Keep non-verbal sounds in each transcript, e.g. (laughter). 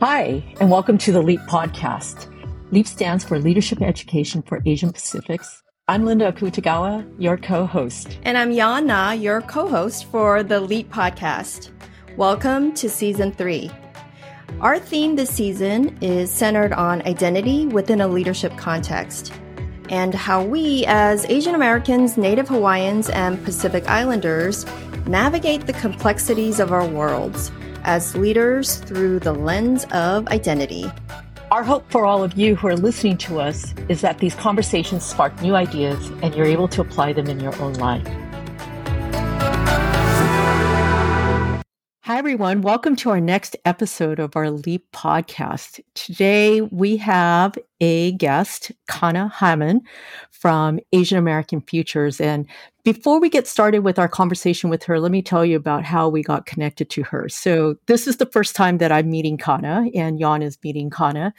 Hi, and welcome to the LEAP podcast. LEAP stands for Leadership Education for Asian Pacifics. I'm Linda Akutagawa, your co-host. And I'm Yon Na, your co-host for the LEAP podcast. Welcome to season three. Our theme this season is centered on identity within a leadership context and how we, as Asian Americans, Native Hawaiians, and Pacific Islanders, navigate the complexities of our worlds as leaders through the lens of identity. Our hope for all of you who are listening to us is that these conversations spark new ideas and you're able to apply them in your own life. Hi, everyone. Welcome to our next episode of our LEAP podcast. Today we have a guest, Kana Hammon from Asian American Futures. And before we get started with our conversation with her, let me tell you about how we got connected to her. So, this is the first time that I'm meeting Kana and Jan is meeting Kana.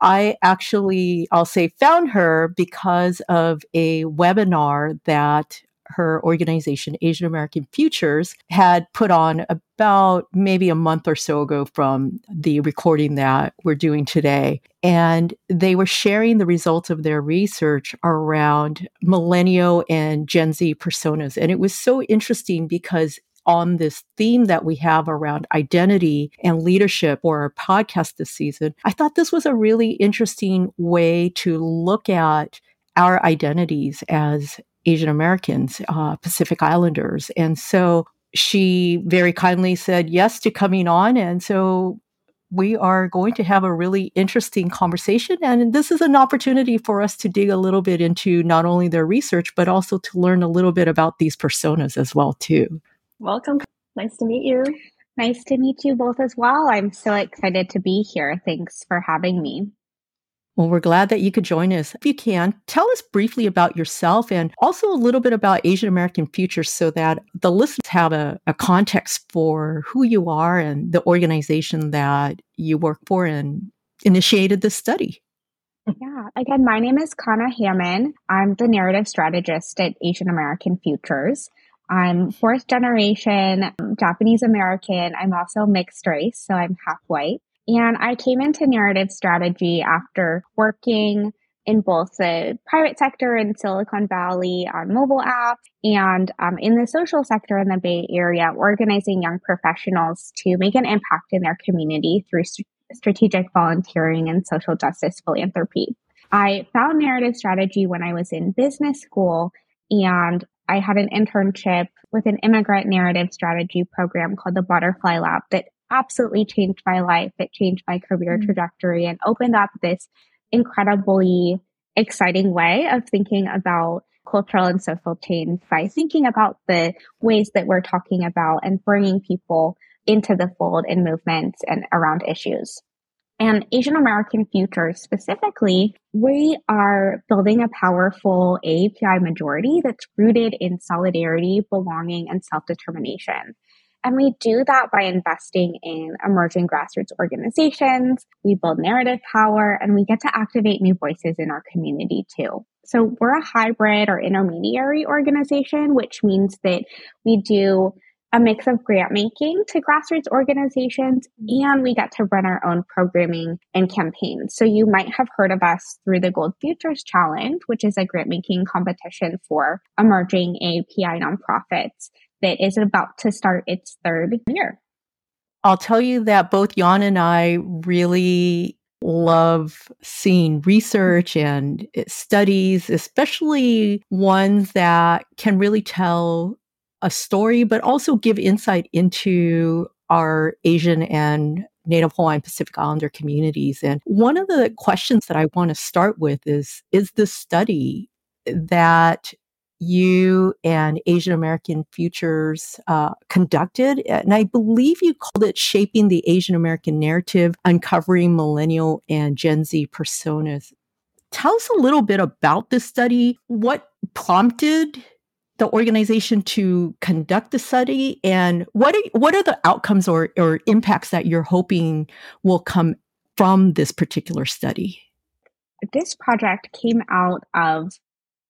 I actually, I'll say, found her because of a webinar that her organization, Asian American Futures, had put on about maybe a month or so ago from the recording that we're doing today. And they were sharing the results of their research around millennial and Gen Z personas. And it was so interesting because on this theme that we have around identity and leadership for our podcast this season, I thought this was a really interesting way to look at our identities as Asian Americans, uh, Pacific Islanders. And so she very kindly said yes to coming on. And so we are going to have a really interesting conversation. And this is an opportunity for us to dig a little bit into not only their research, but also to learn a little bit about these personas as well, too. Welcome. Nice to meet you. Nice to meet you both as well. I'm so excited to be here. Thanks for having me. Well, we're glad that you could join us. If you can, tell us briefly about yourself and also a little bit about Asian American Futures so that the listeners have a, a, context for who you are and the organization that you work for and initiated this study. Yeah, again, my name is Kana Hammon. I'm the narrative strategist at Asian American Futures. I'm fourth generation Japanese American. I'm also mixed race, so I'm half white. And I came into narrative strategy after working in both the private sector in Silicon Valley on mobile apps and um, in the social sector in the Bay Area, organizing young professionals to make an impact in their community through st- strategic volunteering and social justice philanthropy. I found narrative strategy when I was in business school and I had an internship with an immigrant narrative strategy program called the Butterfly Lab that absolutely changed my life. It changed my career mm-hmm. trajectory and opened up this incredibly exciting way of thinking about cultural and social change by thinking about the ways that we're talking about and bringing people into the fold in movements and around issues. And Asian American Futures specifically, we are building a powerful API majority that's rooted in solidarity, belonging, and self-determination. And we do that by investing in emerging grassroots organizations. We build narrative power and we get to activate new voices in our community too. So we're a hybrid or intermediary organization, which means that we do a mix of grant making to grassroots organizations and we get to run our own programming and campaigns. So you might have heard of us through the Gold Futures Challenge, which is a grant making competition for emerging API nonprofits that is about to start its third year. I'll tell you that both Jan and I really love seeing research and studies, especially ones that can really tell a story, but also give insight into our Asian and Native Hawaiian Pacific Islander communities. And one of the questions that I want to start with is Is the study that you and Asian American Futures uh, conducted. And I believe you called it Shaping the Asian American Narrative, Uncovering Millennial and Gen Z Personas. Tell us a little bit about this study. What prompted the organization to conduct the study and what are, what are the outcomes or, or impacts that you're hoping will come from this particular study? This project came out of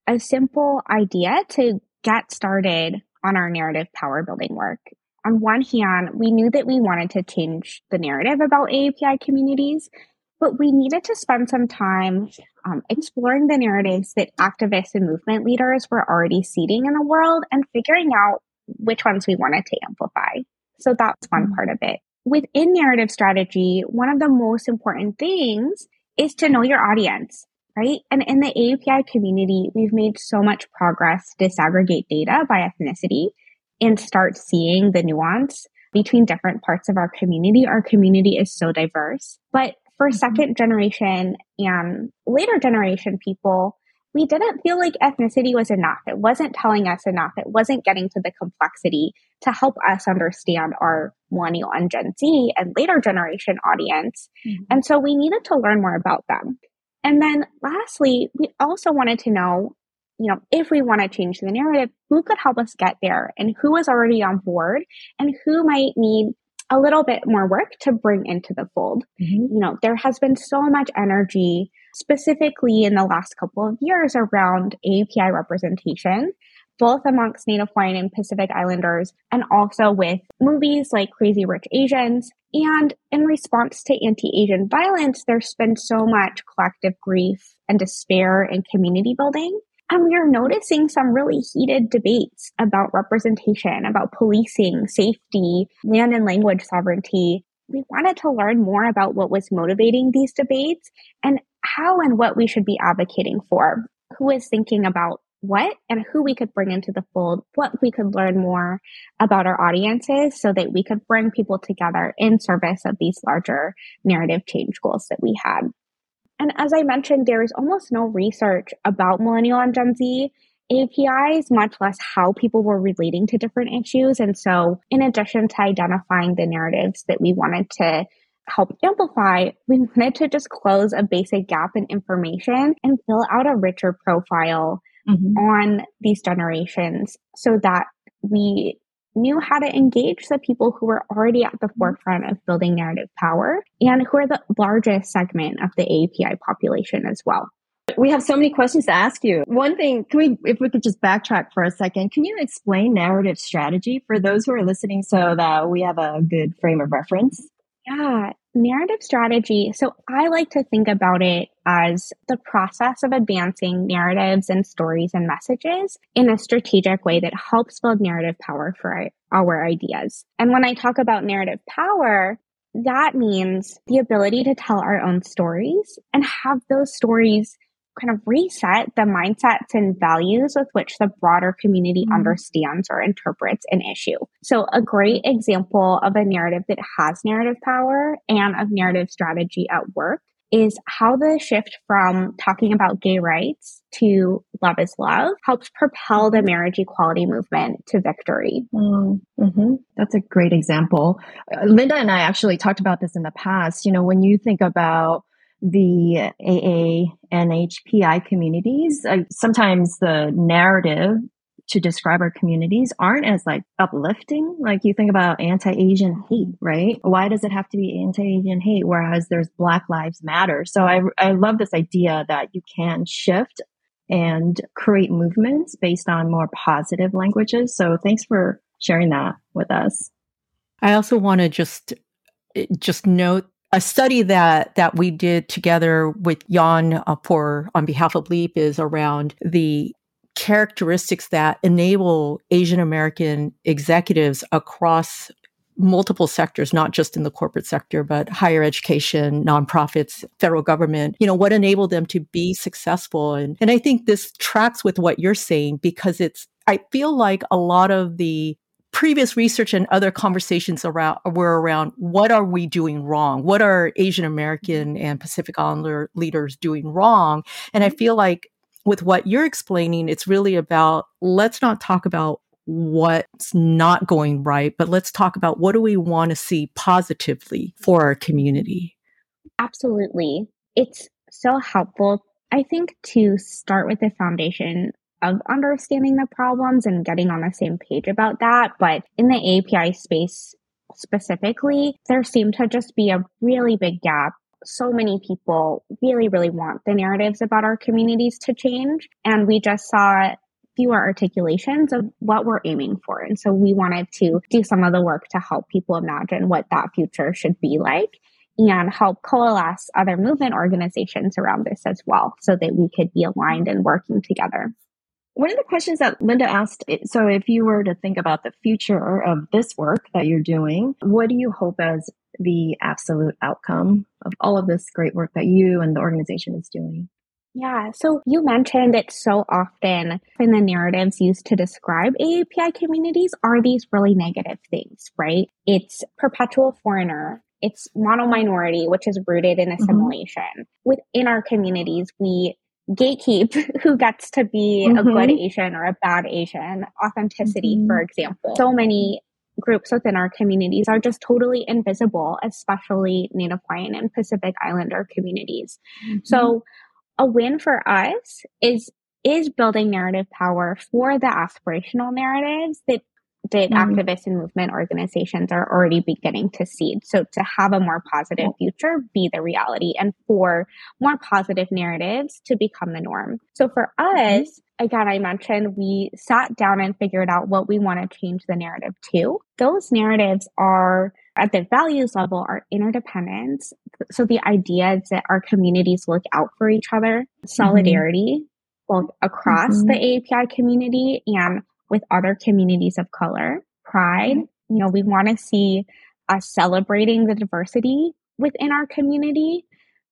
a simple idea to get started on our narrative power building work. On one hand, we knew that we wanted to change the narrative about AAPI communities, but we needed to spend some time um, exploring the narratives that activists and movement leaders were already seeding in the world and figuring out which ones we wanted to amplify. So that's one mm-hmm. part of it. Within narrative strategy, one of the most important things is to know your audience, right? And in the AAPI community, we've made so much progress to disaggregate data by ethnicity and start seeing the nuance between different parts of our community. Our community is so diverse. But for mm-hmm. second generation and later generation people, we didn't feel like ethnicity was enough. It wasn't telling us enough. It wasn't getting to the complexity to help us understand our millennial and Gen Z and later generation audience. Mm-hmm. And so we needed to learn more about them. And then lastly, we also wanted to know, you know, if we want to change the narrative, who could help us get there and who is already on board and who might need a little bit more work to bring into the fold. Mm-hmm. You know, there has been so much energy, specifically in the last couple of years, around API representation, both amongst Native Hawaiian and Pacific Islanders, and also with movies like Crazy Rich Asians. And in response to anti Asian violence, there's been so much collective grief and despair and community building. And we are noticing some really heated debates about representation, about policing, safety, land and language sovereignty. We wanted to learn more about what was motivating these debates and how and what we should be advocating for. Who is thinking about what and who we could bring into the fold, what we could learn more about our audiences so that we could bring people together in service of these larger narrative change goals that we had. And as I mentioned, there is almost no research about millennial and Gen Z APIs, much less how people were relating to different issues. And so, in addition to identifying the narratives that we wanted to help amplify, we wanted to just close a basic gap in information and fill out a richer profile mm-hmm. on these generations so that we knew how to engage the people who were already at the mm-hmm. forefront of building narrative power and who are the largest segment of the API population as well. We have so many questions to ask you. One thing, can we, if we could just backtrack for a second, can you explain narrative strategy for those who are listening so that we have a good frame of reference? Yeah, narrative strategy. So I like to think about it as the process of advancing narratives and stories and messages in a strategic way that helps build narrative power for our ideas. And when I talk about narrative power, that means the ability to tell our own stories and have those stories kind of reset the mindsets and values with which the broader community mm-hmm. understands or interprets an issue. So a great example of a narrative that has narrative power and of narrative strategy at work is how the shift from talking about gay rights to love is love helps propel the marriage equality movement to victory. Mm-hmm. That's a great example. Uh, Linda and I actually talked about this in the past. You know, when you think about the AA and HPI communities, uh, sometimes the narrative to describe our communities aren't as like uplifting. Like you think about anti-Asian hate, right? Why does it have to be anti-Asian hate? Whereas there's Black Lives Matter. So I, I love this idea that you can shift and create movements based on more positive languages. So thanks for sharing that with us. I also want to just just note a study that that we did together with Jan uh, for on behalf of Leap is around the characteristics that enable Asian American executives across multiple sectors, not just in the corporate sector, but higher education, nonprofits, federal government, you know, what enabled them to be successful. And, and I think this tracks with what you're saying because it's, I feel like a lot of the previous research and other conversations around were around what are we doing wrong? What are Asian American mm-hmm. and Pacific Islander leaders doing wrong? And I mm-hmm. feel like with what you're explaining, it's really about let's not talk about what's not going right, but let's talk about what do we want to see positively for our community. Absolutely. It's so helpful, I think, to start with the foundation of understanding the problems and getting on the same page about that. But in the API space specifically, there seemed to just be a really big gap. So many people really, really want the narratives about our communities to change. And we just saw fewer articulations of what we're aiming for. And so we wanted to do some of the work to help people imagine what that future should be like and help coalesce other movement organizations around this as well so that we could be aligned and working together. One of the questions that Linda asked so, if you were to think about the future of this work that you're doing, what do you hope as the absolute outcome of all of this great work that you and the organization is doing? Yeah, so you mentioned that so often in the narratives used to describe AAPI communities are these really negative things, right? It's perpetual foreigner, it's model minority, which is rooted in mm-hmm. assimilation. Mm-hmm. Within our communities, we gatekeep (laughs) who gets to be mm-hmm. a good mm-hmm. Asian or a bad Asian, authenticity, mm-hmm. for example. So many groups within our communities are just totally invisible, especially Native Hawaiian and Pacific Islander communities. Mm-hmm. So a win for us is is building narrative power for the aspirational narratives that that mm-hmm. activists and movement organizations are already beginning to seed. So to have a more positive future be the reality and for more positive narratives to become the norm. So for mm-hmm. us, again, I mentioned we sat down and figured out what we want to change the narrative to. Those narratives are at the values level are interdependence. So the idea is that our communities look out for each other, mm-hmm. solidarity, mm-hmm. both across mm-hmm. the AAPI community and with other communities of color. Pride, you know, we want to see us celebrating the diversity within our community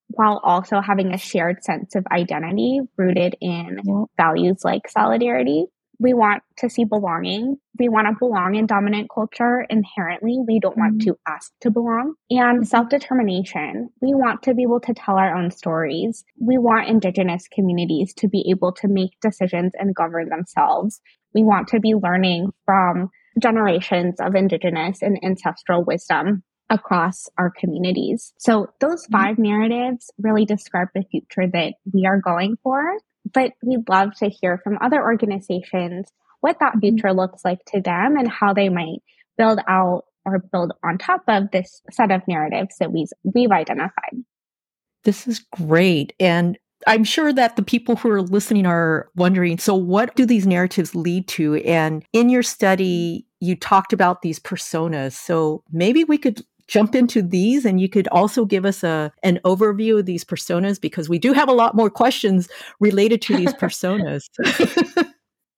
while also having a shared sense of identity rooted in yeah. values like solidarity. We want to see belonging. We want to belong in dominant culture inherently. We don't want mm-hmm. to ask to belong. And mm-hmm. self determination. We want to be able to tell our own stories. We want Indigenous communities to be able to make decisions and govern themselves we want to be learning from generations of indigenous and ancestral wisdom across our communities. So those mm-hmm. 5 mm-hmm. narratives really describe the future that we are going for, but we'd love to hear from other organizations what that mm-hmm. future looks like to them and how they might build out or build on top of this set of narratives that we've, we've identified. This is great. And I'm sure that the people who are listening are wondering so, what do these narratives lead to? And in your study, you talked about these personas. So maybe we could jump into these and you could also give us a an overview of these personas because we do have a lot more questions related to these (laughs) personas. (laughs)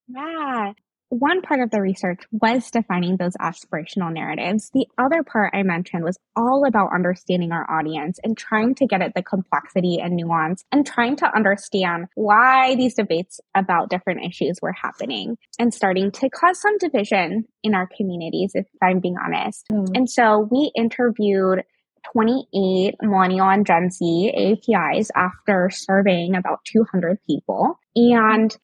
yeah one part of the research was defining those aspirational narratives. The other part I mentioned was all about understanding our audience and trying to get at the complexity and nuance and trying to understand why these debates about different issues were happening and starting to cause some division in our communities, if I'm being honest. Mm. And so we interviewed 28 millennial and Gen Z APIs after surveying about 200 people. And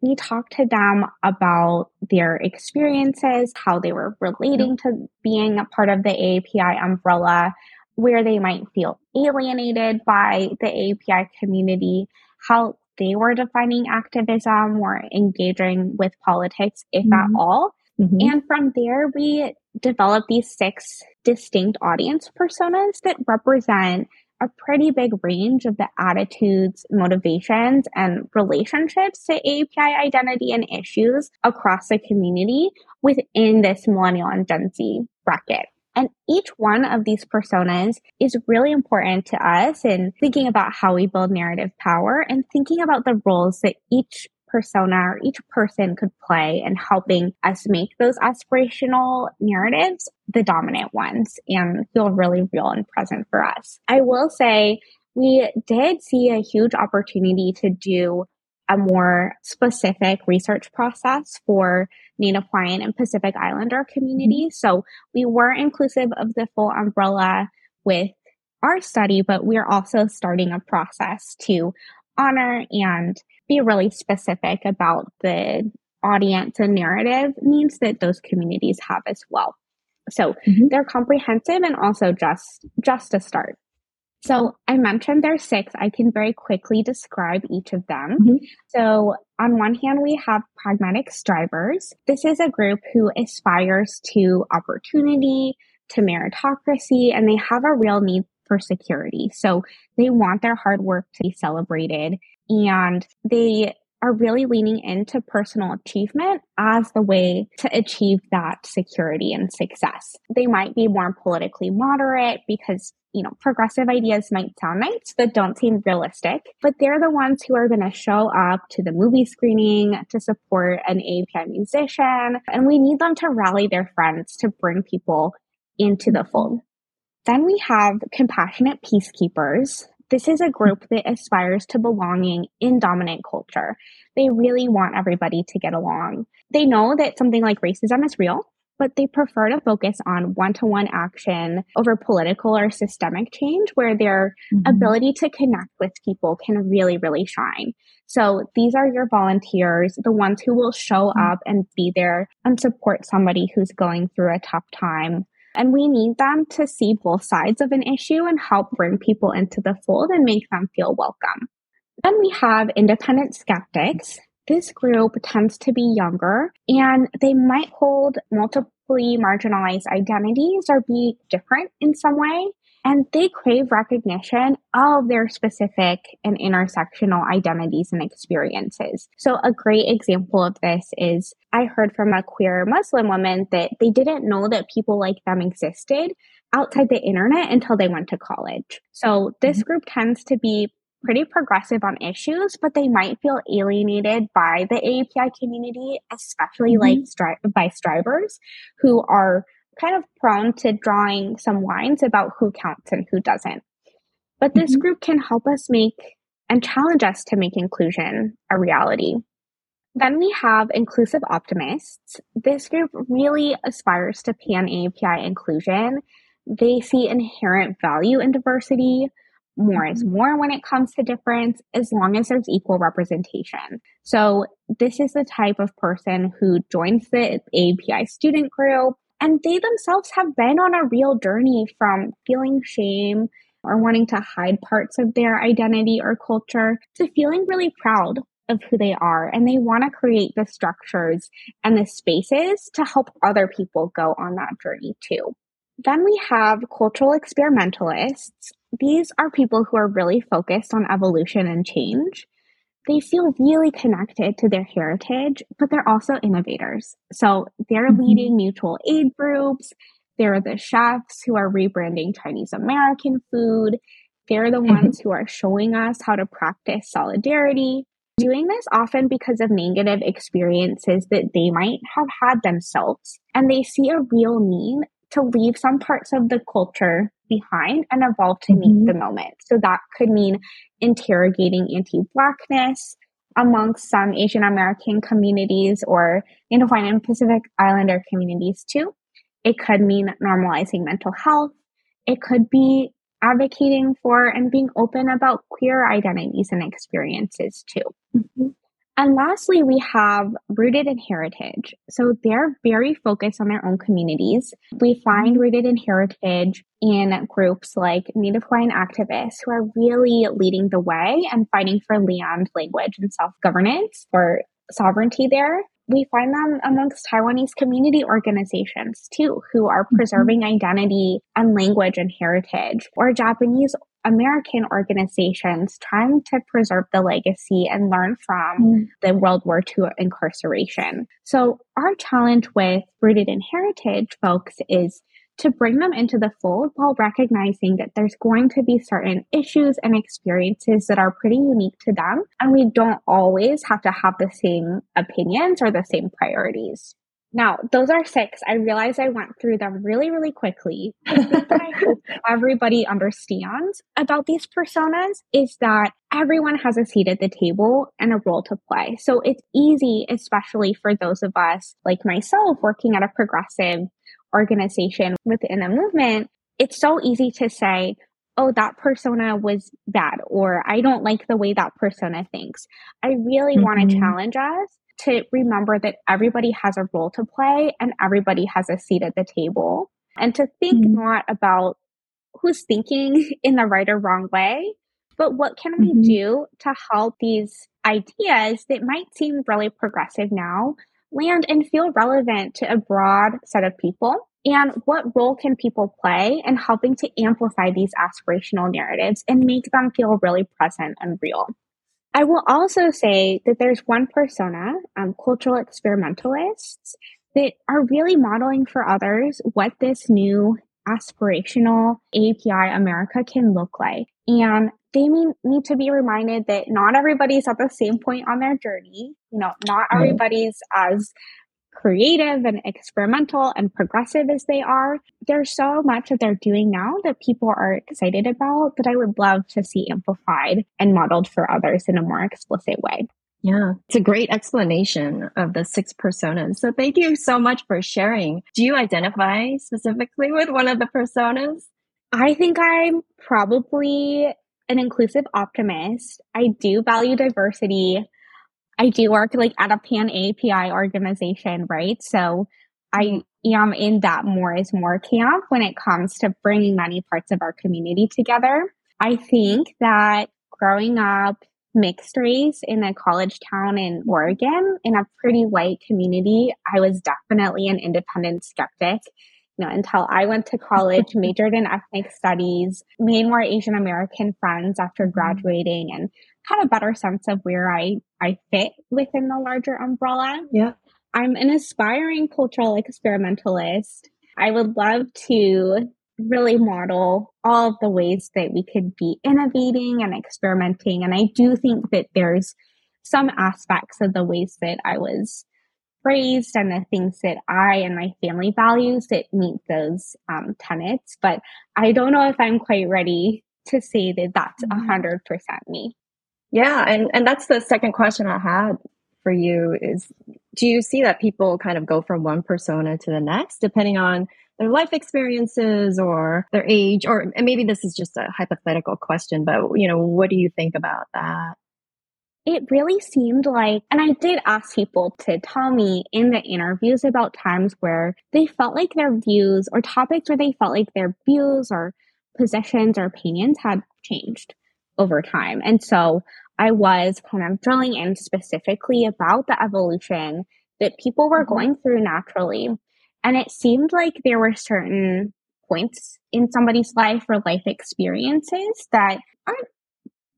we talked to them about their experiences, how they were relating to being a part of the AAPI umbrella, where they might feel alienated by the AAPI community, how they were defining activism or engaging with politics, if mm-hmm. at all. Mm-hmm. And from there, we developed these six distinct audience personas that represent a pretty big range of the attitudes, motivations, and relationships to API identity and issues across the community within this millennial and Gen Z bracket. And each one of these personas is really important to us in thinking about how we build narrative power and thinking about the roles that each persona or each person could play in helping us make those aspirational narratives the dominant ones and feel really real and present for us. I will say we did see a huge opportunity to do a more specific research process for Native Hawaiian and Pacific Islander communities. Mm-hmm. So we were inclusive of the full umbrella with our study, but we're also starting a process to honor and be really specific about the audience and narrative needs that those communities have as well. So mm-hmm. they're comprehensive and also just just a start. So I mentioned there's six. I can very quickly describe each of them. Mm-hmm. So on one hand, we have pragmatic strivers. This is a group who aspires to opportunity, to meritocracy, and they have a real need for security. So they want their hard work to be celebrated and they are really leaning into personal achievement as the way to achieve that security and success. They might be more politically moderate because, you know, progressive ideas might sound nice, but don't seem realistic. But they're the ones who are going to show up to the movie screening to support an API musician. And we need them to rally their friends to bring people into the fold. Then we have compassionate peacekeepers this is a group that aspires to belonging in dominant culture. They really want everybody to get along. They know that something like racism is real, but they prefer to focus on one to one action over political or systemic change where their mm-hmm. ability to connect with people can really, really shine. So these are your volunteers, the ones who will show mm-hmm. up and be there and support somebody who's going through a tough time and we need them to see both sides of an issue and help bring people into the fold and make them feel welcome. Then we have independent skeptics. This group tends to be younger and they might hold multiple marginalized identities or be different in some way and they crave recognition of their specific and intersectional identities and experiences. So a great example of this is I heard from a queer Muslim woman that they didn't know that people like them existed outside the internet until they went to college. So this mm-hmm. group tends to be pretty progressive on issues, but they might feel alienated by the API community, especially mm-hmm. like stri- by strivers who are kind of prone to drawing some lines about who counts and who doesn't. But this mm-hmm. group can help us make and challenge us to make inclusion a reality. Then we have inclusive optimists. This group really aspires to pan API inclusion. They see inherent value in diversity. More is mm-hmm. more when it comes to difference, as long as there's equal representation. So this is the type of person who joins the API student group and they themselves have been on a real journey from feeling shame or wanting to hide parts of their identity or culture to feeling really proud of who they are. And they want to create the structures and the spaces to help other people go on that journey too. Then we have cultural experimentalists. These are people who are really focused on evolution and change they feel really connected to their heritage, but they're also innovators. So they're mm-hmm. leading mutual aid groups. They're the chefs who are rebranding Chinese American food. They're the mm-hmm. ones who are showing us how to practice solidarity. Doing this often because of negative experiences that they might have had themselves. And they see a real need to leave some parts of the culture behind and evolve to mm-hmm. meet the moment. So that could mean interrogating anti Blackness amongst some Asian American communities or Native Hawaiian and Pacific Islander communities too. It could mean normalizing mental health. It could be advocating for and being open about queer identities and experiences too. Mm-hmm. And lastly, we have Rooted in Heritage. So they're very focused on their own communities. We find mm-hmm. Rooted in Heritage in groups like Native Hawaiian activists who are really leading the way and fighting for land, language, and self governance or sovereignty there. We find them amongst Taiwanese community organizations too, who are mm-hmm. preserving identity and language and heritage, or Japanese American organizations trying to preserve the legacy and learn from mm. the World War II incarceration. So our challenge with Rooted in Heritage folks is to bring them into the fold while recognizing that there's going to be certain issues and experiences that are pretty unique to them. And we don't always have to have the same opinions or the same priorities. Now, those are six. I realize I went through them really, really quickly. I hope (laughs) everybody understands about these personas is that everyone has a seat at the table and a role to play. So it's easy, especially for those of us like myself working at a progressive organization within a movement. It's so easy to say, oh, that persona was bad, or I don't like the way that persona thinks. I really mm-hmm. want to challenge us to remember that everybody has a role to play and everybody has a seat at the table and to think mm-hmm. not about who's thinking (laughs) in the right or wrong way, but what can we mm-hmm. do to help these ideas that might seem really progressive now land and feel relevant to a broad set of people? And what role can people play in helping to amplify these aspirational narratives and make them feel really present and real? I will also say that there's one persona, um, cultural experimentalists, that are really modeling for others what this new aspirational API America can look like. And they mean, need to be reminded that not everybody's at the same point on their journey. You know, not everybody's as creative and experimental and progressive as they are. There's so much that they're doing now that people are excited about that I would love to see amplified and modeled for others in a more explicit way. Yeah, it's a great explanation of the six personas. So thank you so much for sharing. Do you identify specifically with one of the personas? I think I'm probably an inclusive optimist. I do value diversity. I do work like at a pan API organization, right? So I am in that more is more camp when it comes to bringing many parts of our community together. I think that growing up mixed race in a college town in Oregon in a pretty white community, I was definitely an independent skeptic. You know, until I went to college, (laughs) majored in ethnic studies, made more Asian American friends after mm-hmm. graduating and had a better sense of where I, I fit within the larger umbrella. Yeah. I'm an aspiring cultural experimentalist. I would love to really model all of the ways that we could be innovating and experimenting. And I do think that there's some aspects of the ways that I was raised and the things that I and my family values that meet those um, tenets. But I don't know if I'm quite ready to say that that's a mm-hmm. hundred percent me. Yeah, and and that's the second question I had for you is do you see that people kind of go from one persona to the next depending on their life experiences or their age or maybe this is just a hypothetical question but you know what do you think about that it really seemed like, and I did ask people to tell me in the interviews about times where they felt like their views or topics where they felt like their views or positions or opinions had changed over time. And so I was kind of drilling in specifically about the evolution that people were mm-hmm. going through naturally. And it seemed like there were certain points in somebody's life or life experiences that aren't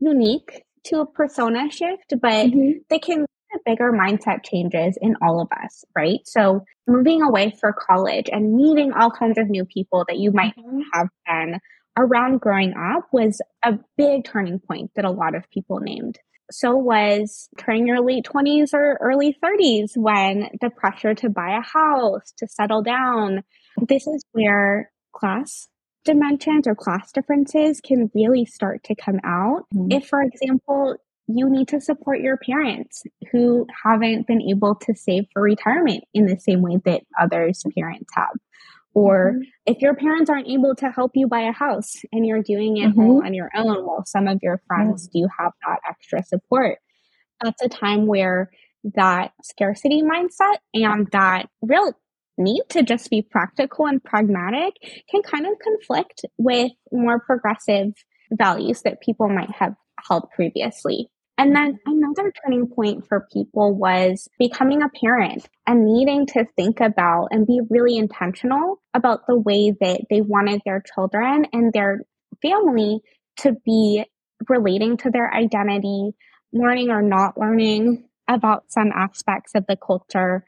unique to a persona shift, but mm-hmm. they can bigger mindset changes in all of us, right? So moving away for college and meeting all kinds of new people that you might mm-hmm. have been around growing up was a big turning point that a lot of people named. So was turning your late 20s or early 30s when the pressure to buy a house, to settle down. This is where class dimensions or class differences can really start to come out. Mm-hmm. If, for example, you need to support your parents who haven't been able to save for retirement in the same way that others' parents have. Or mm-hmm. if your parents aren't able to help you buy a house and you're doing it mm-hmm. on your own, while some of your friends do have that extra support, that's a time where that scarcity mindset and that real need to just be practical and pragmatic can kind of conflict with more progressive values that people might have held previously. And then another turning point for people was becoming a parent and needing to think about and be really intentional about the way that they wanted their children and their family to be relating to their identity, learning or not learning about some aspects of the culture,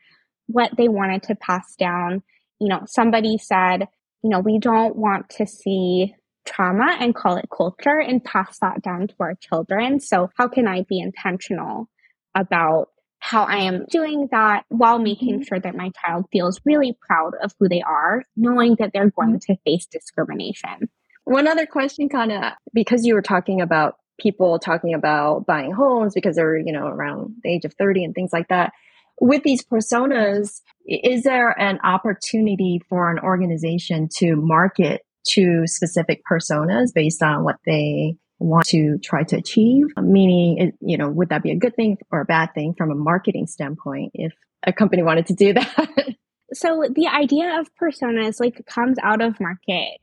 what they wanted to pass down. You know, somebody said, you know, we don't want to see trauma and call it culture and pass that down to our children. So how can I be intentional about how I am doing that while making mm-hmm. sure that my child feels really proud of who they are, knowing that they're going mm-hmm. to face discrimination. One other question, kind of, because you were talking about people talking about buying homes because they're, you know, around the age of 30 and things like that. With these personas, is there an opportunity for an organization to market to specific personas based on what they want to try to achieve. Meaning, you know, would that be a good thing or a bad thing from a marketing standpoint if a company wanted to do that? (laughs) so the idea of personas like comes out of market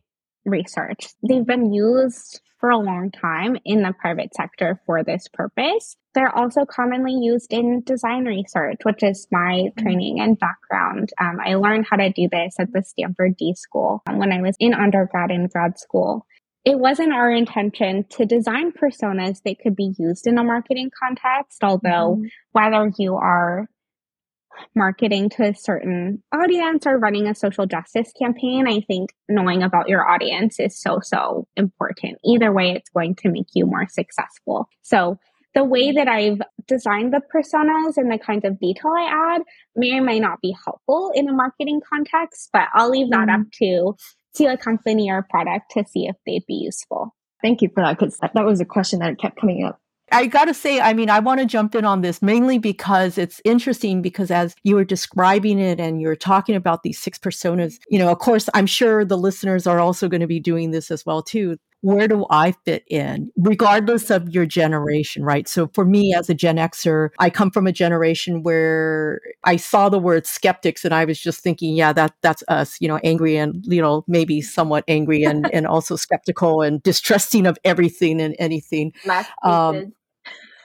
research. They've been used for a long time in the private sector for this purpose. They're also commonly used in design research, which is my mm-hmm. training and background. Um, I learned how to do this at the Stanford D School when I was in undergrad and grad school. it wasn't our intention to design personas that could be used in a marketing context, although mm-hmm. whether you are marketing to a certain audience or running a social justice campaign, I think knowing about your audience is so, so important. Either way, it's going to make you more successful. So the way that I've designed the personas and the kinds of detail I add may or may not be helpful in a marketing context, but I'll leave that mm-hmm. up to to a company or product to see if they'd be useful. Thank you for that because that was a question that kept coming up. I got to say, I mean, I want to jump in on this mainly because it's interesting because as you were describing it and you're talking about these six personas, you know, of course, I'm sure the listeners are also going to be doing this as well too where do I fit in, regardless of your generation, right? So for me as a Gen Xer, I come from a generation where I saw the word skeptics and I was just thinking, yeah, that that's us, you know, angry and, you know, maybe somewhat angry and, (laughs) and also skeptical and distrusting of everything and anything. Um,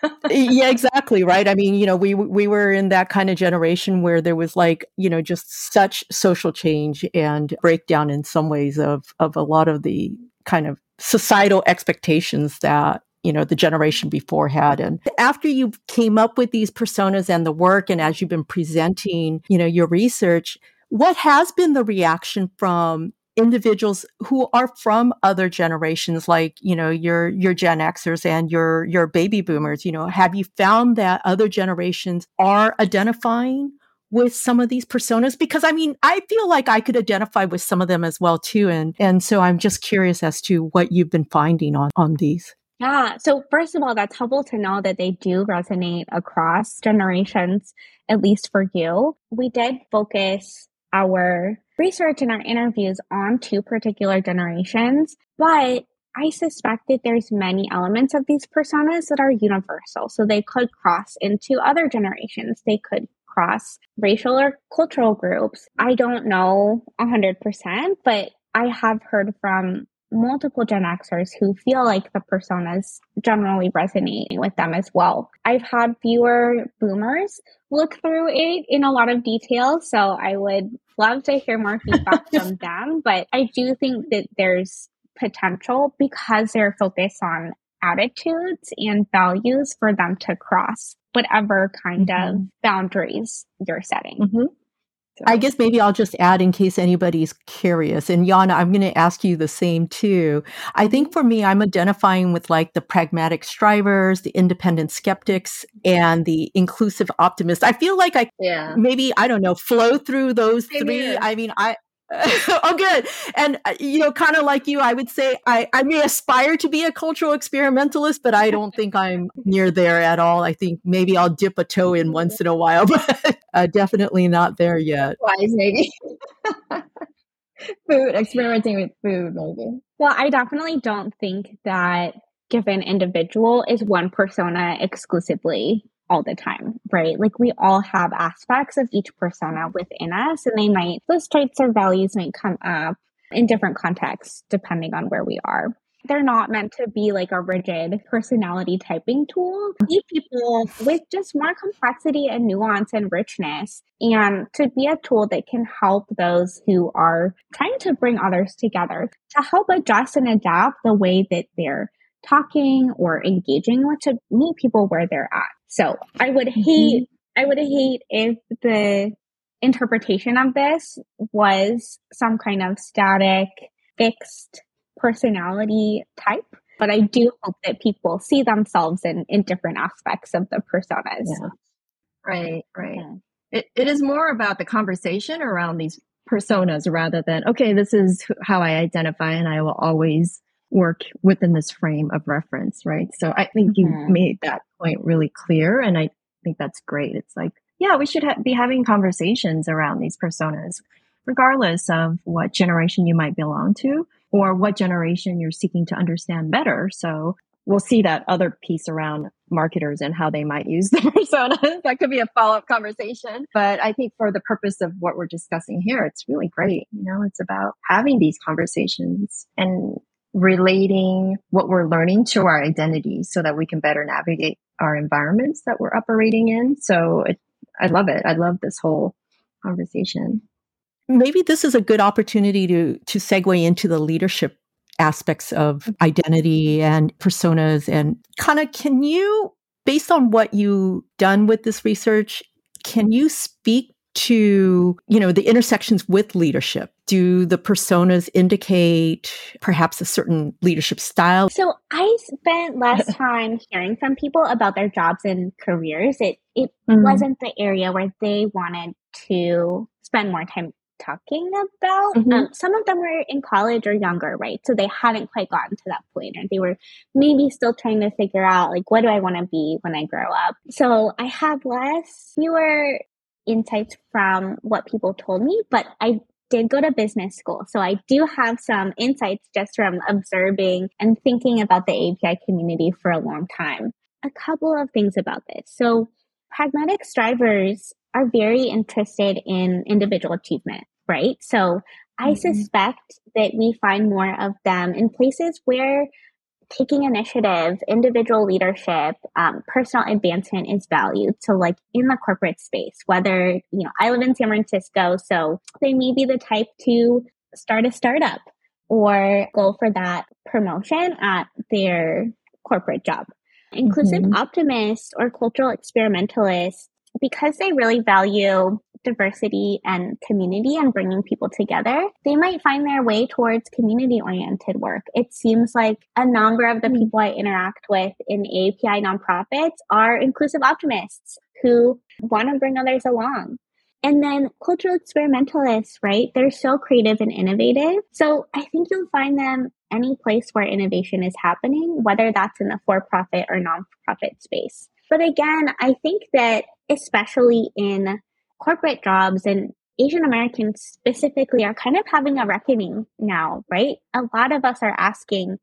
(laughs) yeah, exactly. Right. I mean, you know, we we were in that kind of generation where there was like, you know, just such social change and breakdown in some ways of of a lot of the kind of societal expectations that you know the generation before had. And after you came up with these personas and the work and as you've been presenting you know your research what has been the reaction from individuals who are from other generations like you know your your gen xers and your your baby boomers? You know have you found that other generations are identifying with some of these personas because I mean, I feel like I could identify with some of them as well too. And, and so I'm just curious as to what you've been finding on, on these. Yeah. So first of all, that's helpful to know that they do resonate across generations, at least for you. We did focus our research and our interviews on two particular generations, but I suspect that there's many elements of these personas that are universal. So they could cross into other generations. They could cross racial or cultural groups. I don't know 100%, but I have heard from multiple Gen Xers who feel like the personas generally resonate with them as well. I've had fewer boomers look through it in a lot of detail, so I would love to hear more feedback (laughs) from them. But I do think that there's potential because they're focused on attitudes and values for them to cross whatever kind mm-hmm. of boundaries you're setting. Mm-hmm. So. I guess maybe I'll just add in case anybody's curious. And Yon Na, I'm going to ask you the same too. I think for me, I'm identifying with like the pragmatic strivers, the independent skeptics, and the inclusive optimists. I feel like I yeah. maybe, I don't know, flow through those three. I mean, I, (laughs) oh, good. And, uh, you know, kind of like you, I would say I, I may aspire to be a cultural experimentalist, but I don't think I'm near there at all. I think maybe I'll dip a toe in once in a while, (laughs) but uh, definitely not there yet. Wise, maybe. (laughs) food, experimenting with food, maybe. Well, I definitely don't think that given individual is one persona exclusively all the time, right? Like we all have aspects of each persona within us, and they might, those traits or values might come up in different contexts depending on where we are. They're not meant to be like a rigid personality typing tool. Be people with just more complexity and nuance and richness, and to be a tool that can help those who are trying to bring others together to help adjust and adapt the way that they're talking or engaging with to meet people where they're at. So I would mm-hmm. hate, I would hate if the interpretation of this was some kind of static, fixed personality type. But I do hope that people see themselves in, in different aspects of the personas. Yeah. Right, right. Yeah. It, it is more about the conversation around these personas rather than, okay, this is how I identify and I will always work within this frame of reference, right? So I think you mm-hmm. made that point really clear. And I think that's great. It's like, yeah, we should ha- be having conversations around these personas, regardless of what generation you might belong to or what generation you're seeking to understand better. So we'll see that other piece around marketers and how they might use (laughs) the personas. that could be a follow up conversation. But I think for the purpose of what we're discussing here, it's really great. You know, it's about having these conversations and relating what we're learning to our identity so that we can better navigate our environments that we're operating in. So it, I love it. I love this whole conversation. Maybe this is a good opportunity to to segue into the leadership aspects of identity and personas. And Kana, can you, based on what you've done with this research, can you speak to you know the intersections with leadership. Do the personas indicate perhaps a certain leadership style? So i spent less (laughs) time hearing from people about their jobs and careers. It it mm-hmm. wasn't the area where they wanted to spend more time talking about mm-hmm. um, some of them were in college or younger right? So they hadn't quite gotten to that point or they were maybe still trying to figure out like what do i want to be when i grow up? So i have less fewer insights from what people told me, but I did go to business school. So I do have some insights just from observing and thinking about the API community for a long time. A couple of things about this. So pragmatic strivers are very interested in individual achievement, right? So I mm-hmm. suspect that we find more of them in places where taking initiative, individual leadership, um, personal advancement is valued. So like in the corporate space, whether, you know, I live in San Francisco, so they may be the type to start a startup or go for that promotion at their corporate job. Inclusive mm-hmm. optimists or cultural experimentalists, because they really value diversity and community and bringing people together, they might find their way towards community oriented work. It seems like a number of the hmm. people I interact with in API nonprofits are inclusive optimists who want to bring others along. And then cultural experimentalists, right? They're so creative and innovative. So I think you'll find them any place where innovation is happening, whether that's in the for profit or nonprofit space. But again, I think that especially in corporate jobs and Asian Americans specifically are kind of having a reckoning now, right? A lot of us are asking,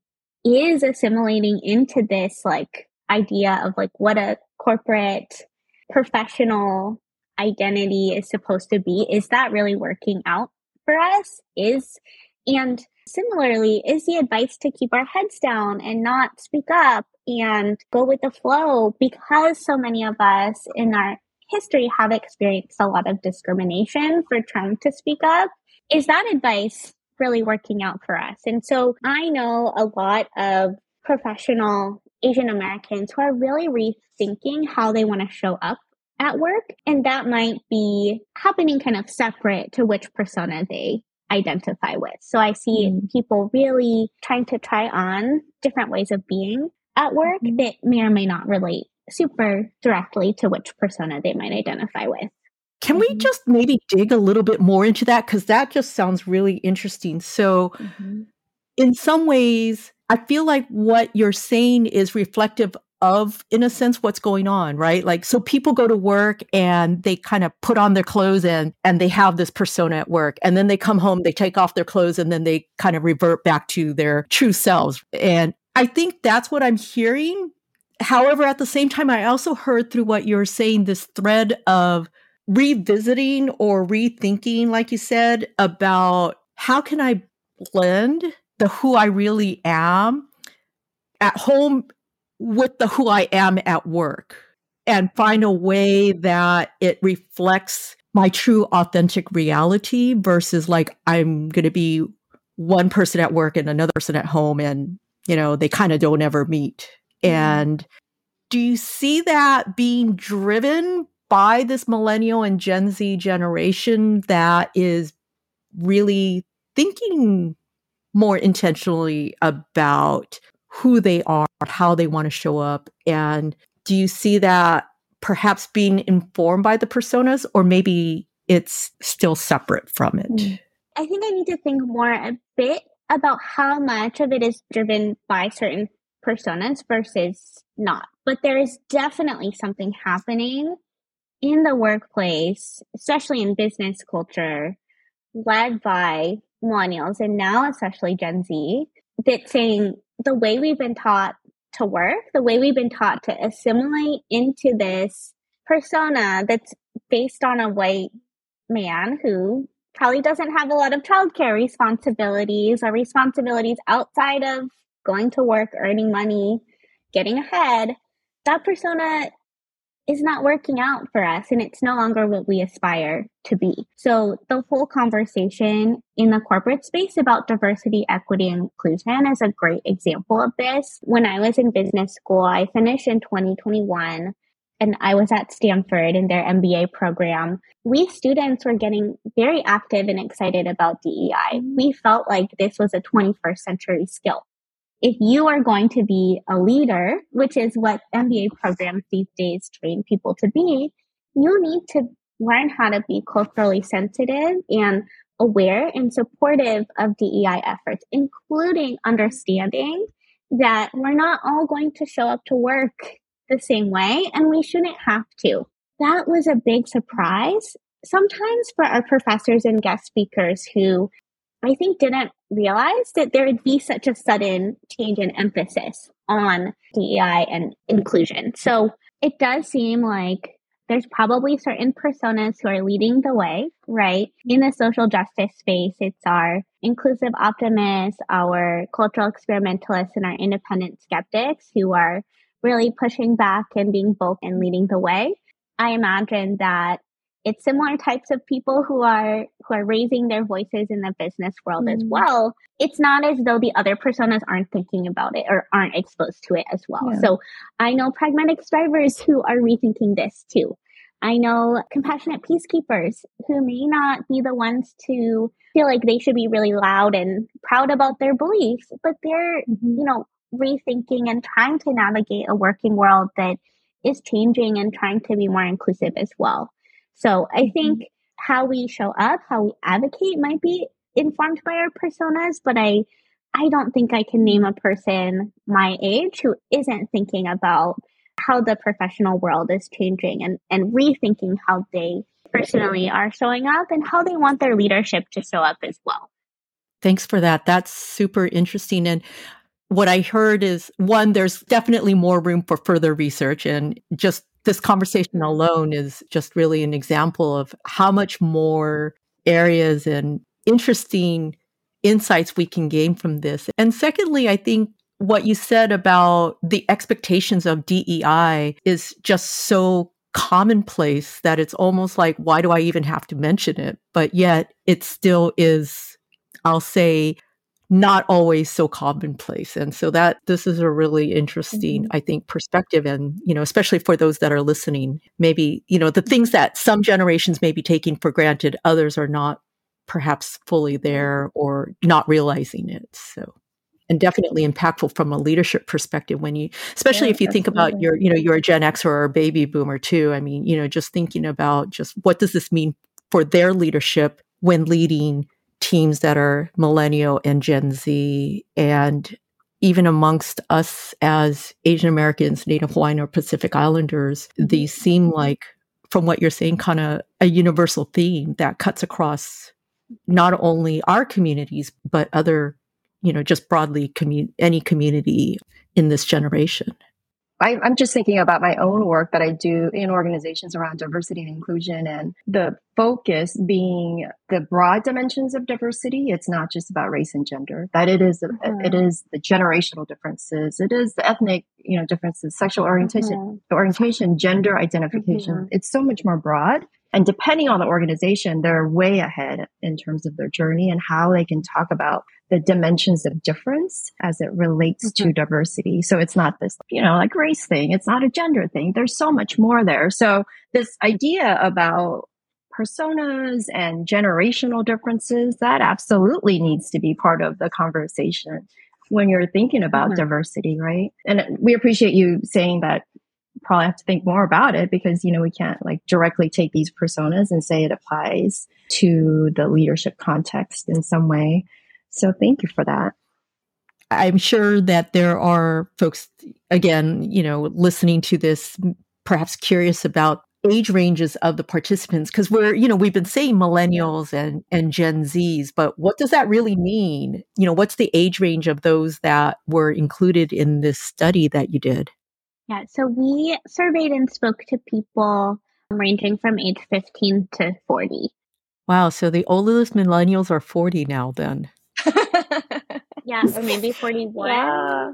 is assimilating into this like idea of like what a corporate professional identity is supposed to be, is that really working out for us? Is, and similarly, is the advice to keep our heads down and not speak up and go with the flow because so many of us in our history have experienced a lot of discrimination for trying to speak up. Is that advice really working out for us? And so I know a lot of professional Asian Americans who are really rethinking how they want to show up at work. And that might be happening kind of separate to which persona they identify with. So I see mm. people really trying to try on different ways of being at work mm-hmm. that may or may not relate super directly to which persona they might identify with. Can mm-hmm. we just maybe dig a little bit more into that? Because that just sounds really interesting. So, mm-hmm. in some ways, I feel like what you're saying is reflective of, in a sense, what's going on, right? Like, so people go to work and they kind of put on their clothes and and they have this persona at work, and then they come home, they take off their clothes, and then they kind of revert back to their true selves. And I think that's what I'm hearing However, at the same time, I also heard through what you're saying this thread of revisiting or rethinking, like you said, about how can I blend the who I really am at home with the who I am at work and find a way that it reflects my true authentic reality versus like I'm going to be one person at work and another person at home and you know they kind of don't ever meet Mm-hmm. And do you see that being driven by this millennial and Gen Z generation that is really thinking more intentionally about who they are, how they want to show up? And do you see that perhaps being informed by the personas, or maybe it's still separate from it? Mm. I think I need to think more a bit about how much of it is driven by certain personas versus not. But there is definitely something happening in the workplace, especially in business culture, led by millennials and now especially Gen Z, that's saying the way we've been taught to work, the way we've been taught to assimilate into this persona that's based on a white man who probably doesn't have a lot of childcare responsibilities or responsibilities outside of going to work, earning money, getting ahead, that persona is not working out for us and it's no longer what we aspire to be. So the whole conversation in the corporate space about diversity, equity, and inclusion is a great example of this. When I was in business school, I finished in 2021 and I was at Stanford in their MBA program. We students were getting very active and excited about DEI. We felt like this was a 21st century skill if you are going to be a leader, which is what MBA programs these days train people to be, you need to learn how to be culturally sensitive and aware and supportive of DEI efforts, including understanding that we're not all going to show up to work the same way and we shouldn't have to. That was a big surprise. Sometimes for our professors and guest speakers who I think didn't realize that there would be such a sudden change in emphasis on DEI and inclusion. So it does seem like there's probably certain personas who are leading the way, right? In the social justice space, it's our inclusive optimists, our cultural experimentalists, and our independent skeptics who are really pushing back and being bold and leading the way. I imagine that it's similar types of people who are who are raising their voices in the business world mm. as well it's not as though the other personas aren't thinking about it or aren't exposed to it as well yeah. so i know pragmatic strivers who are rethinking this too i know compassionate peacekeepers who may not be the ones to feel like they should be really loud and proud about their beliefs but they're mm-hmm. you know rethinking and trying to navigate a working world that is changing and trying to be more inclusive as well so I mm-hmm. think how we show up, how we advocate might be informed by our personas, but I I don't think I can name a person my age who isn't thinking about how the professional world is changing and, and rethinking how they personally are showing up and how they want their leadership to show up as well. Thanks for that. That's super interesting. And what I heard is one, there's definitely more room for further research and just this conversation alone is just really an example of how much more areas and interesting insights we can gain from this. And secondly, I think what you said about the expectations of DEI is just so commonplace that it's almost like, why do I even have to mention it? But yet it still is, I'll say, not always so commonplace. And so that this is a really interesting, mm-hmm. I think, perspective. And, you know, especially for those that are listening, maybe, you know, the things that some generations may be taking for granted, others are not perhaps fully there or not realizing it. So and definitely impactful from a leadership perspective when you especially yeah, if you absolutely. think about your you know you're a gen x or a baby boomer too i mean you know just thinking about just what does this mean for their leadership when leading teams that are millennial and Gen Z, and even amongst us as Asian Americans, Native Hawaiian, or Pacific Islanders, mm-hmm. these seem like, from what you're saying, kind of a universal theme that cuts across not only our communities, but other, you know, just broadly commun- any community in this generation. I, am just thinking about my own work that I do in organizations around diversity and inclusion and the focus being the broad dimensions of diversity. It's not just about race and gender, that it is, mm-hmm. it is the generational differences. It is the ethnic, you know, differences, sexual orientation, mm-hmm. orientation, gender identification. Mm-hmm. It's so much more broad. And depending on the organization, they're way ahead in terms of their journey and how they can talk about the dimensions of difference as it relates mm-hmm. to diversity. So it's not this, you know, like race thing. It's not a gender thing. There's so much more there. So this idea about personas and generational differences, that absolutely needs to be part of the conversation when you're thinking about mm-hmm. diversity, right? And we appreciate you saying that probably have to think more about it because you know we can't like directly take these personas and say it applies to the leadership context in some way. So thank you for that. I'm sure that there are folks, again, you know, listening to this, perhaps curious about age ranges of the participants because we're you know we've been saying millennials and and gen z's but what does that really mean? You know what's the age range of those that were included in this study that you did yeah so we surveyed and spoke to people ranging from age 15 to 40 wow so the oldest millennials are 40 now then (laughs) yeah, or maybe 41. Yeah.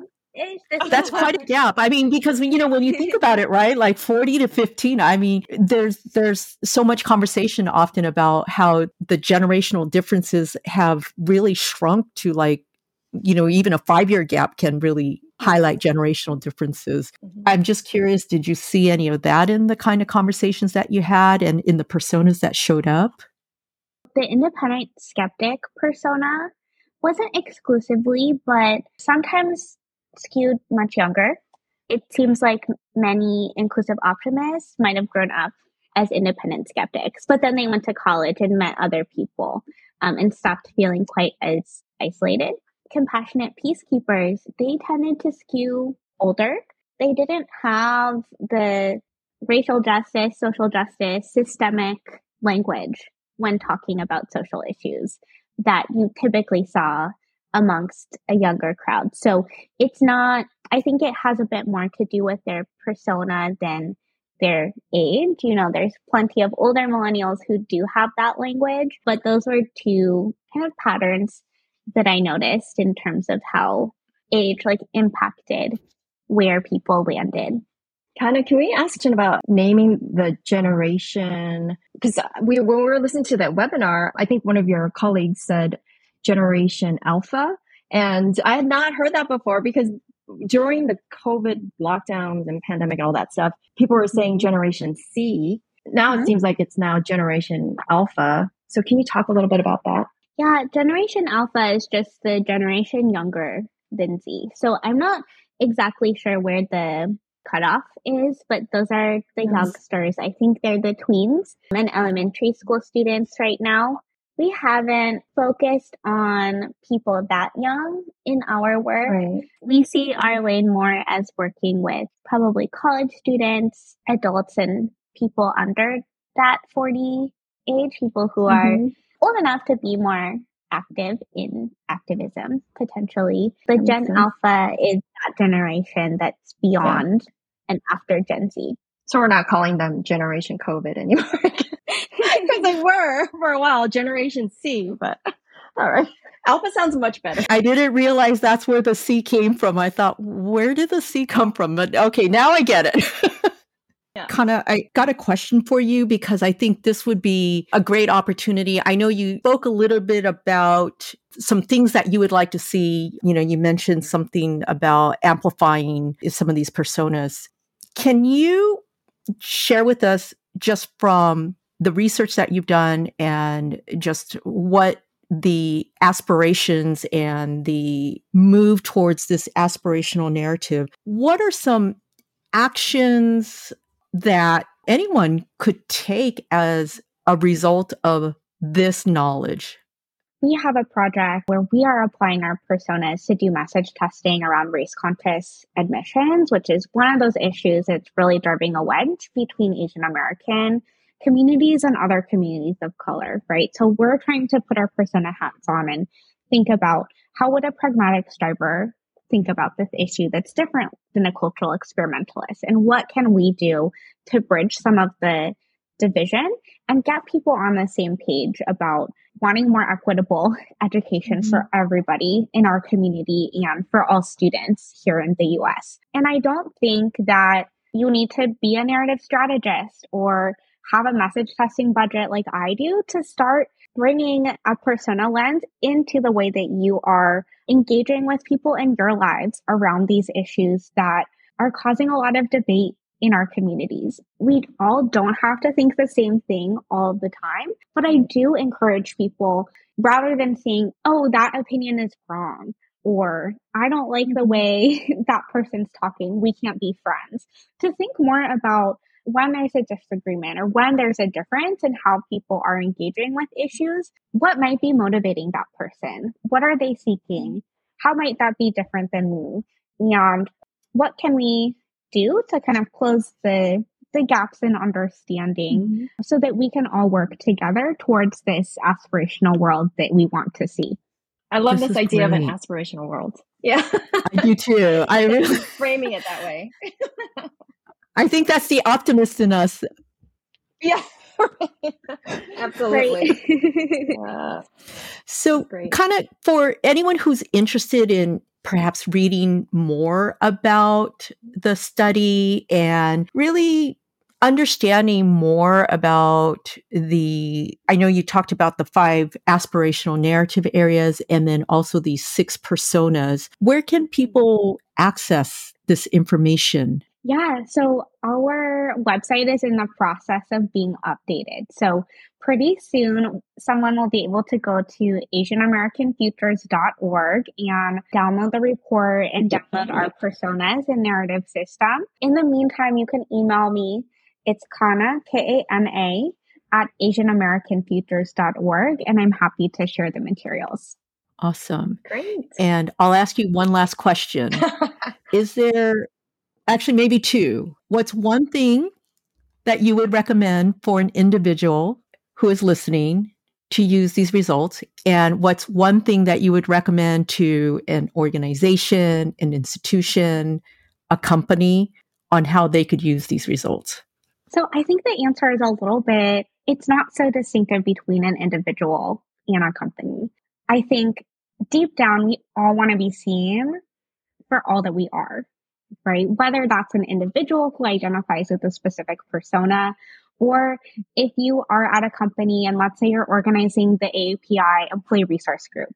That's quite a gap. I mean, because you know when you think about it, right? Like forty to fifteen. I mean, there's there's so much conversation often about how the generational differences have really shrunk to like, you know, even a five year gap can really highlight generational differences. Mm-hmm. I'm just curious, did you see any of that in the kind of conversations that you had and in the personas that showed up? The independent skeptic persona wasn't exclusively, but sometimes skewed much younger. It seems like many inclusive optimists might have grown up as independent skeptics, but then they went to college and met other people um, and stopped feeling quite as isolated compassionate peacekeepers, they tended to skew older. They didn't have the racial justice, social justice, systemic language when talking about social issues that you typically saw amongst a younger crowd. So it's not, I think it has a bit more to do with their persona than their age. You know, there's plenty of older millennials who do have that language, but those were two kind of patterns that I noticed in terms of how age like impacted where people landed. Kind of, can we ask Jen about naming the generation? Because we, when we were listening to that webinar, I think one of your colleagues said Generation Alpha. And I had not heard that before because during the COVID lockdowns and pandemic and all that stuff, people were saying Generation C. Now it mm-hmm. seems like it's now Generation Alpha. So can you talk a little bit about that? Yeah, Generation Alpha is just the generation younger than Z. So I'm not exactly sure where the cutoff is, but those are the yes. youngsters. I think they're the tweens and elementary school students right now. We haven't focused on people that young in our work. Right. We see our lane more as working with probably college students, adults, and people under that 40 age, people who mm-hmm. are old enough to be more active in activism potentially. But that Gen Alpha is that generation that's beyond yeah. and after Gen Z. So we're not calling them Generation COVID anymore. (laughs) Because they were for a while, Generation C, but (laughs) all right. Alpha sounds much better. I didn't realize that's where the C came from. I thought, where did the C come from? But okay, now I get it. (laughs) Yeah. Kana, I got a question for you because I think this would be a great opportunity. I know you spoke a little bit about some things that you would like to see. You know, you mentioned something about amplifying some of these personas. Can you share with us just from the research that you've done and just what the aspirations and the move towards this aspirational narrative, what are some actions that anyone could take as a result of this knowledge? We have a project where we are applying our personas to do message testing around race conscious admissions, which is one of those issues that's really driving a wedge between Asian American communities and other communities of color, right? So we're trying to put our persona hats on and think about how would a pragmatic striver think about this issue that's different than a cultural experimentalist and what can we do to bridge some of the division and get people on the same page about wanting more equitable (laughs) education mm-hmm. for everybody in our community and for all students here in the US. And I don't think that you need to be a narrative strategist or have a message testing budget like I do to start bringing a persona lens into the way that you are engaging with people in your lives around these issues that are causing a lot of debate in our communities. We all don't have to think the same thing all the time, but I do encourage people rather than saying, oh, that opinion is wrong or I don't like the way (laughs) that person's talking, we can't be friends, to think more about when there's a disagreement or when there's a difference in how people are engaging with issues, what might be motivating that person? What are they seeking? How might that be different than me? And what can we do to kind of close the the gaps in understanding mm-hmm. so that we can all work together towards this aspirational world that we want to see. I love this, this idea great. of an aspirational world. Yeah. I do too. I (laughs) really framing it that way. (laughs) I think that's the optimist in us. Yeah. (laughs) Absolutely. yeah. So, kind of for anyone who's interested in perhaps reading more about the study and really understanding more about the i know you talked about the five aspirational narrative areas and then also these six personas where can people access this information yeah, so our website is in the process of being updated. So pretty soon, someone will be able to go to AsianAmericanFutures.org and download the report and download our personas and narrative system. In the meantime, you can email me it's Kana, K A N A, at AsianAmericanFutures.org, and I'm happy to share the materials. Awesome. Great. And I'll ask you one last question. (laughs) Is there actually maybe two? What's one thing that you would recommend for an individual who is listening to use these results? And what's one thing that you would recommend to an organization, an institution, a company on how they could use these results? So I think the answer is a little bit, it's not so distinctive between an individual and a company. I think deep down, we all want to be seen for all that we are, right? Whether that's an individual who identifies with a specific persona, or if you are at a company and let's say you're organizing the AAPI employee resource group,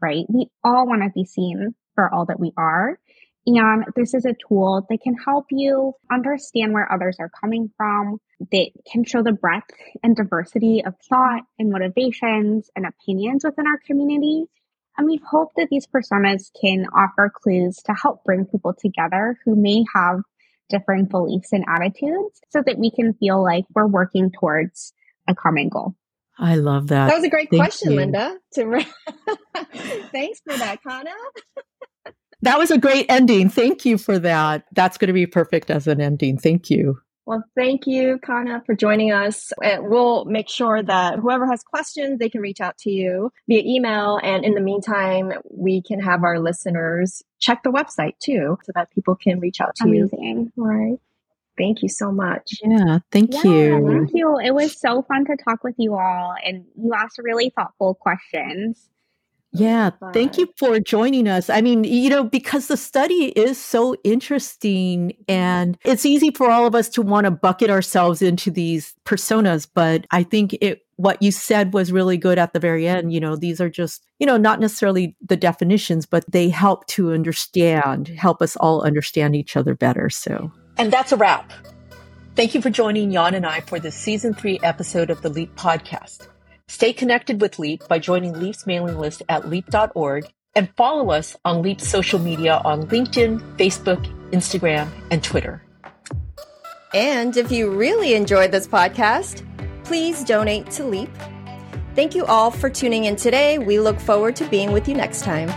right? We all want to be seen for all that we are. And this is a tool that can help you understand where others are coming from, that can show the breadth and diversity of thought and motivations and opinions within our community. And we hope that these personas can offer clues to help bring people together who may have different beliefs and attitudes so that we can feel like we're working towards a common goal. I love that. That was a great Thank question, you. Linda. To (laughs) Thanks for that, Kana. That was a great ending. Thank you for that. That's going to be perfect as an ending. Thank you. Well, thank you, Kana, for joining us. And we'll make sure that whoever has questions, they can reach out to you via email. And in the meantime, we can have our listeners check the website too, so that people can reach out to Amazing. you. All right. Thank you so much. Yeah, thank Yeah, you. Thank you. It was so fun to talk with you all, and you asked really thoughtful questions. Yeah, thank you for joining us. I mean, you know, because the study is so interesting mm-hmm. and it's easy for all of us to want to bucket ourselves into these personas, but I think it what you said was really good at the very end. You know, these are just, you know, not necessarily the definitions, but they help to understand, help us all understand each other better. So, and that's a wrap. Thank you for joining Yon and I for this season three episode of the Leap podcast. Stay connected with Leap by joining Leap's mailing list at leap.org and follow us on Leap's social media on LinkedIn, Facebook, Instagram, and Twitter. And if you really enjoyed this podcast, please donate to Leap. Thank you all for tuning in today. We look forward to being with you next time.